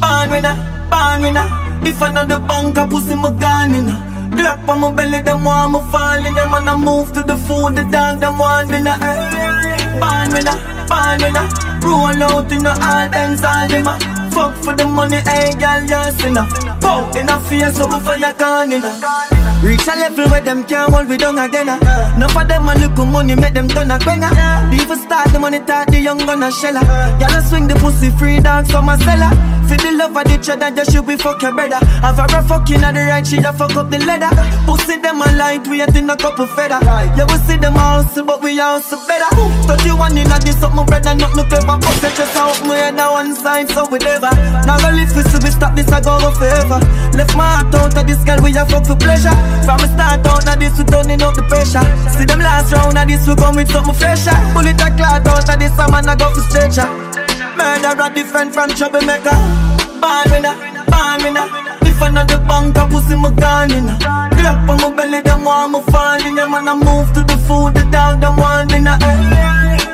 Born winner, born winner. If another bunker pussy my gun in Glock on my belly, them want me falling Them I move to the food, the dog, them want dinner Born winner, born winner Roll out in the all dance, all them Fuck for the money, hey girl, you sinner Pow, in a face, so before you gone in Reach a level where them can't hold we down again uh. Enough of them a look money, make them turn a banger The even start the money, talk the young gun a sheller Y'all a swing the pussy free dog, some a seller. For the love of the cheddar, just should be fuck your brother. Have a fucking at the right, she a fuck up the leather. Pussy them a light, we ain't in a couple feather. Yeah, we see them hustle, but we hustle better. 31 in a this up, my brother, not no clever. But just out, my head on one side, so we never Now go live, we see we stop this, I go go forever Left my heart out of this girl, we a fuck for pleasure. From the start out of this, we turning up the pressure. See them last round of this, we come with something fresher. Bullet a clot out of this, a man a go for stretcher Murderer different from troublemaker. Born winner, born winner If another bunker pussy my gun in Glock on my belly, them want me falling Them I move to the food, the dog, them want dinner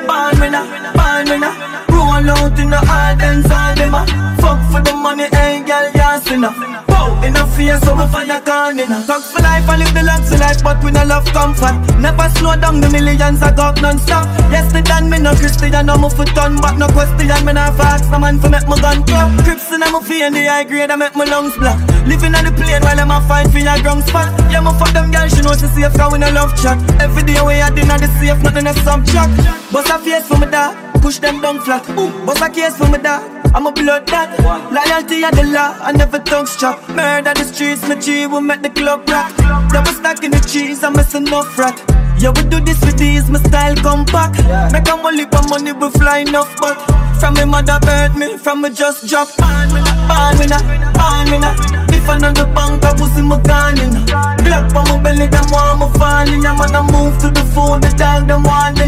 Born winner, born winner Roll out in the hard dance, all them Fuck for the money, hey girl, you sinner Pow, in a face, so me fire can in Talks for life, I live the luxury life, but we no love comfort Never slow down, the millions I got non-stop. Yesterday, me no Christian, I'm a foot on But no question, me no fast, no man for make my gun clap. Crips in my and the high grade, I make my lungs black. Living on the plane while I'm a fight for your ground spot. Yeah, me fuck them girls, she know she safe, cause we no love chat. Every day we a dinner, the safe, nothing a subtract Bust a face for me dog, push them down flat. Bust a case for me dog I'm a blood dad. Loyalty of the law, I never tongue strap. Murder the streets, my G will make the club rock. Double stacking the cheese, I'm missing enough rat Yeah, we do this with these, my style come back Make a money for money, we fly enough but From my mother birth me, from me just drop. Born me now, born me now, born me now If another bank, I pussy my gun in. Glock on my belly, them want me falling. Yeah, man, I move to the phone, the dog, them want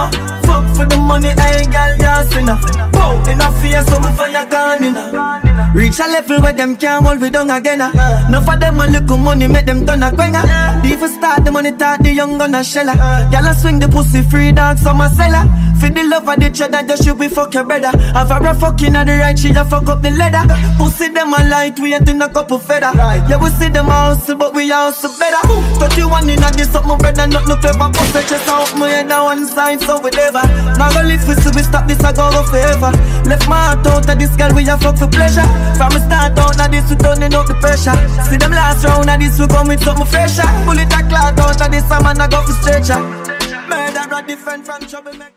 dance, all them a Fuck for the money, hey girl, you sinner Pow, in a face, so me fire gun in Reach a level where them can't hold we down again ah. Enough of them a little money, make them turn a quenga ah. The even start the money, talk the young gun a sheller ah. Y'all a swing the pussy free dog, some a seller. For the love of the cheddar, just should be fuck your brother. Have a fucking at the right, she a fuck up the leather. Pussy them a light, we ain't in a couple feather. Yeah, we see them hustle, but we hustle better. 31 in a this up, my brother, not no clever Pussy chest out, my head on one side, so we never Now go live, see we stop this, I go go forever Left my heart out of this girl, we a fuck for pleasure. From the start out of this, we turning up the pressure. See them last round of this, we come with something fresher. Bullet a clot out of this, a man a go for stretcher. Murderer different from troublemaker